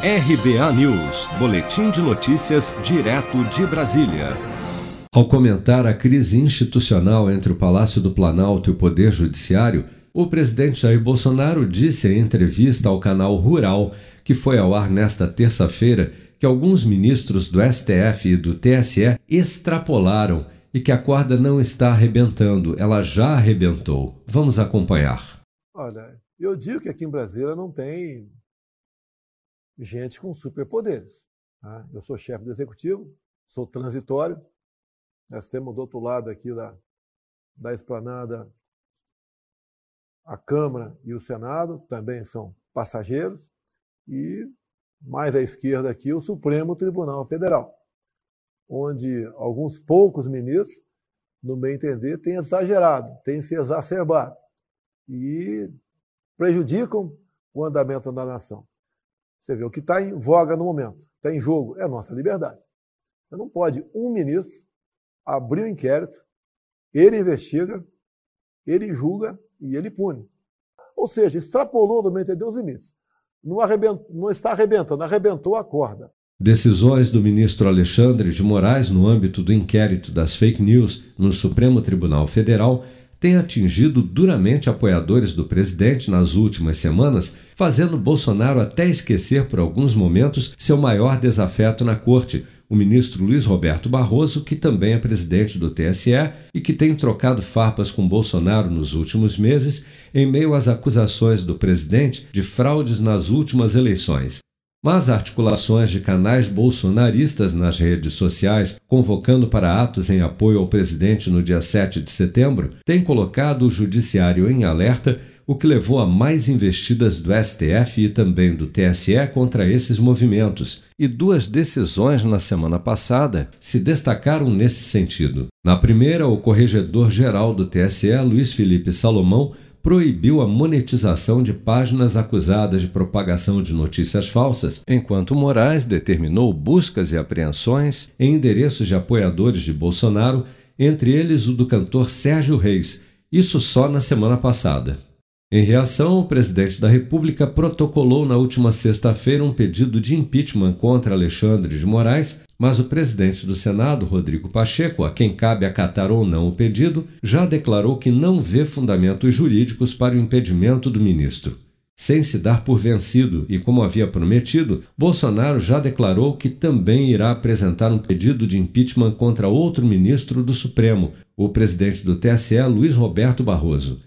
RBA News, Boletim de Notícias, direto de Brasília. Ao comentar a crise institucional entre o Palácio do Planalto e o Poder Judiciário, o presidente Jair Bolsonaro disse em entrevista ao canal Rural, que foi ao ar nesta terça-feira, que alguns ministros do STF e do TSE extrapolaram e que a corda não está arrebentando, ela já arrebentou. Vamos acompanhar. Olha, eu digo que aqui em Brasília não tem gente com superpoderes. Tá? Eu sou chefe do executivo, sou transitório. Nós temos do outro lado aqui da, da esplanada a Câmara e o Senado, também são passageiros. E mais à esquerda aqui o Supremo Tribunal Federal, onde alguns poucos ministros, no meu entender, têm exagerado, têm se exacerbado e prejudicam o andamento da nação. Você vê o que está em voga no momento, está em jogo, é a nossa liberdade. Você não pode, um ministro, abrir o um inquérito, ele investiga, ele julga e ele pune. Ou seja, extrapolou, no meu entender, os limites não, arrebent... não está arrebentando, arrebentou a corda. Decisões do ministro Alexandre de Moraes no âmbito do inquérito das fake news no Supremo Tribunal Federal têm atingido duramente apoiadores do presidente nas últimas semanas, fazendo Bolsonaro até esquecer por alguns momentos seu maior desafeto na corte, o ministro Luiz Roberto Barroso, que também é presidente do TSE e que tem trocado farpas com Bolsonaro nos últimos meses, em meio às acusações do presidente de fraudes nas últimas eleições. Mas articulações de canais bolsonaristas nas redes sociais, convocando para atos em apoio ao presidente no dia 7 de setembro, têm colocado o judiciário em alerta o que levou a mais investidas do STF e também do TSE contra esses movimentos, e duas decisões na semana passada se destacaram nesse sentido. Na primeira, o corregedor-geral do TSE, Luiz Felipe Salomão, proibiu a monetização de páginas acusadas de propagação de notícias falsas, enquanto Moraes determinou buscas e apreensões em endereços de apoiadores de Bolsonaro, entre eles o do cantor Sérgio Reis, isso só na semana passada. Em reação, o presidente da República protocolou na última sexta-feira um pedido de impeachment contra Alexandre de Moraes, mas o presidente do Senado, Rodrigo Pacheco, a quem cabe acatar ou não o pedido, já declarou que não vê fundamentos jurídicos para o impedimento do ministro. Sem se dar por vencido e como havia prometido, Bolsonaro já declarou que também irá apresentar um pedido de impeachment contra outro ministro do Supremo, o presidente do TSE, Luiz Roberto Barroso